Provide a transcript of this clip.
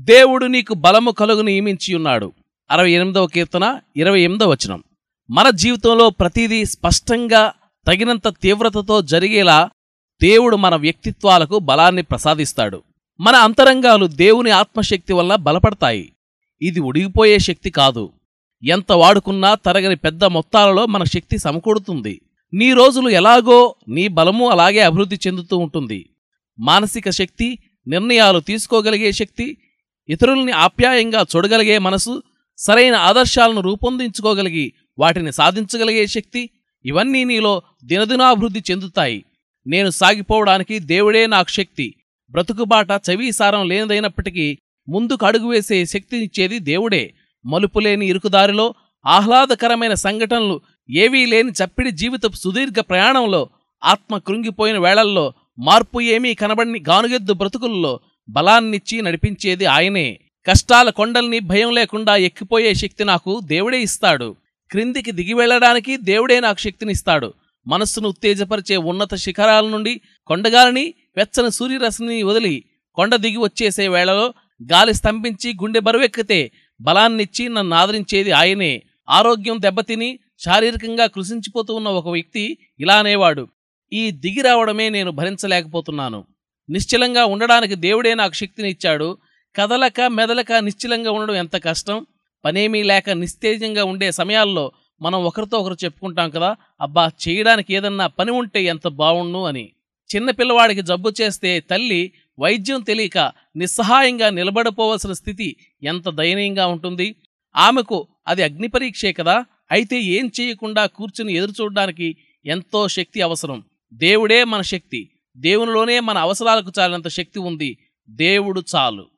దేవుడు నీకు బలము కలుగు నియమించి ఉన్నాడు. అరవై ఎనిమిదవ కీర్తన ఇరవై ఎనిమిదవ వచనం. మన జీవితంలో ప్రతిదీ స్పష్టంగా తగినంత తీవ్రతతో జరిగేలా దేవుడు మన వ్యక్తిత్వాలకు బలాన్ని ప్రసాదిస్తాడు. మన అంతరంగాలు దేవుని ఆత్మశక్తి వల్ల బలపడతాయి. ఇది ఉడిగిపోయే శక్తి కాదు. ఎంత వాడుకున్నా తరగని పెద్ద మొత్తాలలో మన శక్తి సమకూడుతుంది నీ రోజులు ఎలాగో నీ బలము అలాగే అభివృద్ధి చెందుతూ ఉంటుంది. మానసిక శక్తి నిర్ణయాలు తీసుకోగలిగే శక్తి ఇతరుల్ని ఆప్యాయంగా చూడగలిగే మనసు సరైన ఆదర్శాలను రూపొందించుకోగలిగి వాటిని సాధించగలిగే శక్తి ఇవన్నీ నీలో దినదినాభివృద్ధి చెందుతాయి. నేను సాగిపోవడానికి దేవుడే నాకు శక్తి. బ్రతుకుబాట చవీసారం లేనిదైనప్పటికీ ముందుకు అడుగు వేసే శక్తినిచ్చేది దేవుడే. మలుపులేని ఇరుకుదారిలో ఆహ్లాదకరమైన సంఘటనలు ఏవీ లేని చప్పిడి జీవితపు సుదీర్ఘ ప్రయాణంలో ఆత్మ కృంగిపోయిన వేళల్లో మార్పు ఏమీ కనబడిని గానుగెద్దు బ్రతుకుల్లో బలాన్నిచ్చి నడిపించేది ఆయనే. కష్టాల కొండల్ని భయం లేకుండా ఎక్కిపోయే శక్తి నాకు దేవుడే ఇస్తాడు. క్రిందికి దిగి వెళ్ళడానికి దేవుడే నాకు శక్తినిస్తాడు. మనస్సును ఉత్తేజపరిచే ఉన్నత శిఖరాల నుండి కొండగాలిని వెచ్చని సూర్యరశ్మిని వదిలి కొండ దిగి వచ్చేసే వేళలో గాలి స్తంభించి గుండె బరువెక్కితే బలాన్నిచ్చి నన్ను ఆదరించేది ఆయనే. ఆరోగ్యం దెబ్బతిని శారీరకంగా కృషించిపోతూ ఉన్న ఒక వ్యక్తి ఇలా అనేవాడు ఈ దిగి రావడమే నేను భరించలేకపోతున్నాను. నిశ్చలంగా ఉండడానికి దేవుడే నాకు శక్తిని ఇచ్చాడు కదలక మెదలక నిశ్చలంగా ఉండడం ఎంత కష్టం? పనేమీ లేక నిస్తేజంగా ఉండే సమయాల్లో మనం ఒకరితో ఒకరు చెప్పుకుంటాం కదా అబ్బా చేయడానికి ఏదన్నా పని ఉంటే ఎంత బావుండు అని. చిన్న పిల్లవాడికి జబ్బు చేస్తే తల్లి వైద్యం తెలియక నిస్సహాయంగా నిలబడిపోవలసిన స్థితి ఎంత దయనీయంగా ఉంటుంది? ఆమెకు అది అగ్నిపరీక్షే కదా అయితే ఏం చేయకుండా కూర్చుని ఎదురుచూడడానికి ఎంతో శక్తి అవసరం. దేవుడే మన శక్తి. దేవునిలోనే మన అవసరాలకు చాలినంత శక్తి ఉంది. దేవుడు చాలు.